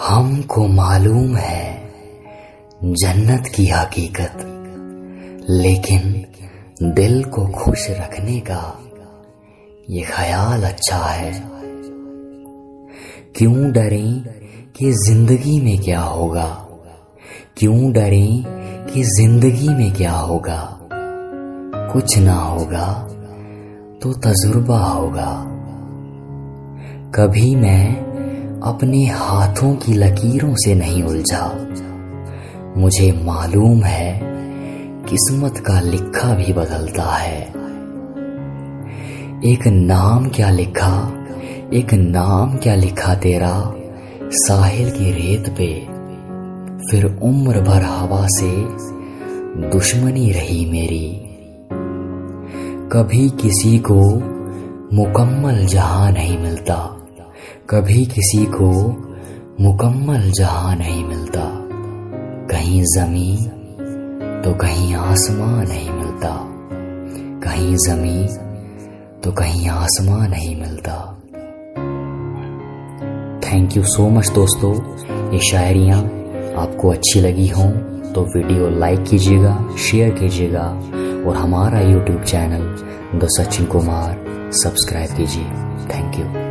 हमको मालूम है जन्नत की हकीकत, लेकिन दिल को खुश रखने का ये ख्याल अच्छा है। क्यों डरें कि ज़िंदगी में क्या होगा? क्यों डरें कि ज़िंदगी में क्या होगा? कुछ ना होगा तो तजुर्बा होगा। कभी मैं अपने हाथों की लकीरों से नहीं उलझा। मुझे मालूम है, किस्मत का लिखा भी बदलता है। एक नाम क्या लिखा, एक नाम क्या लिखा तेरा, साहिल की रेत पे। फिर उम्र भर हवा से, दुश्मनी रही मेरी। कभी किसी को मुकम्मल जहाँ नहीं मिलता। कभी किसी को मुकम्मल जहाँ नहीं मिलता। कहीं ज़मीन तो कहीं आसमां नहीं मिलता। कहीं ज़मीन तो कहीं आसमां नहीं मिलता। थैंक यू सो मच दोस्तों। ये शायरियाँ आपको अच्छी लगी हों तो वीडियो लाइक कीजिएगा शेयर कीजिएगा, और हमारा YouTube channel the Sachin Kumar subscribe कीजिए। Thank you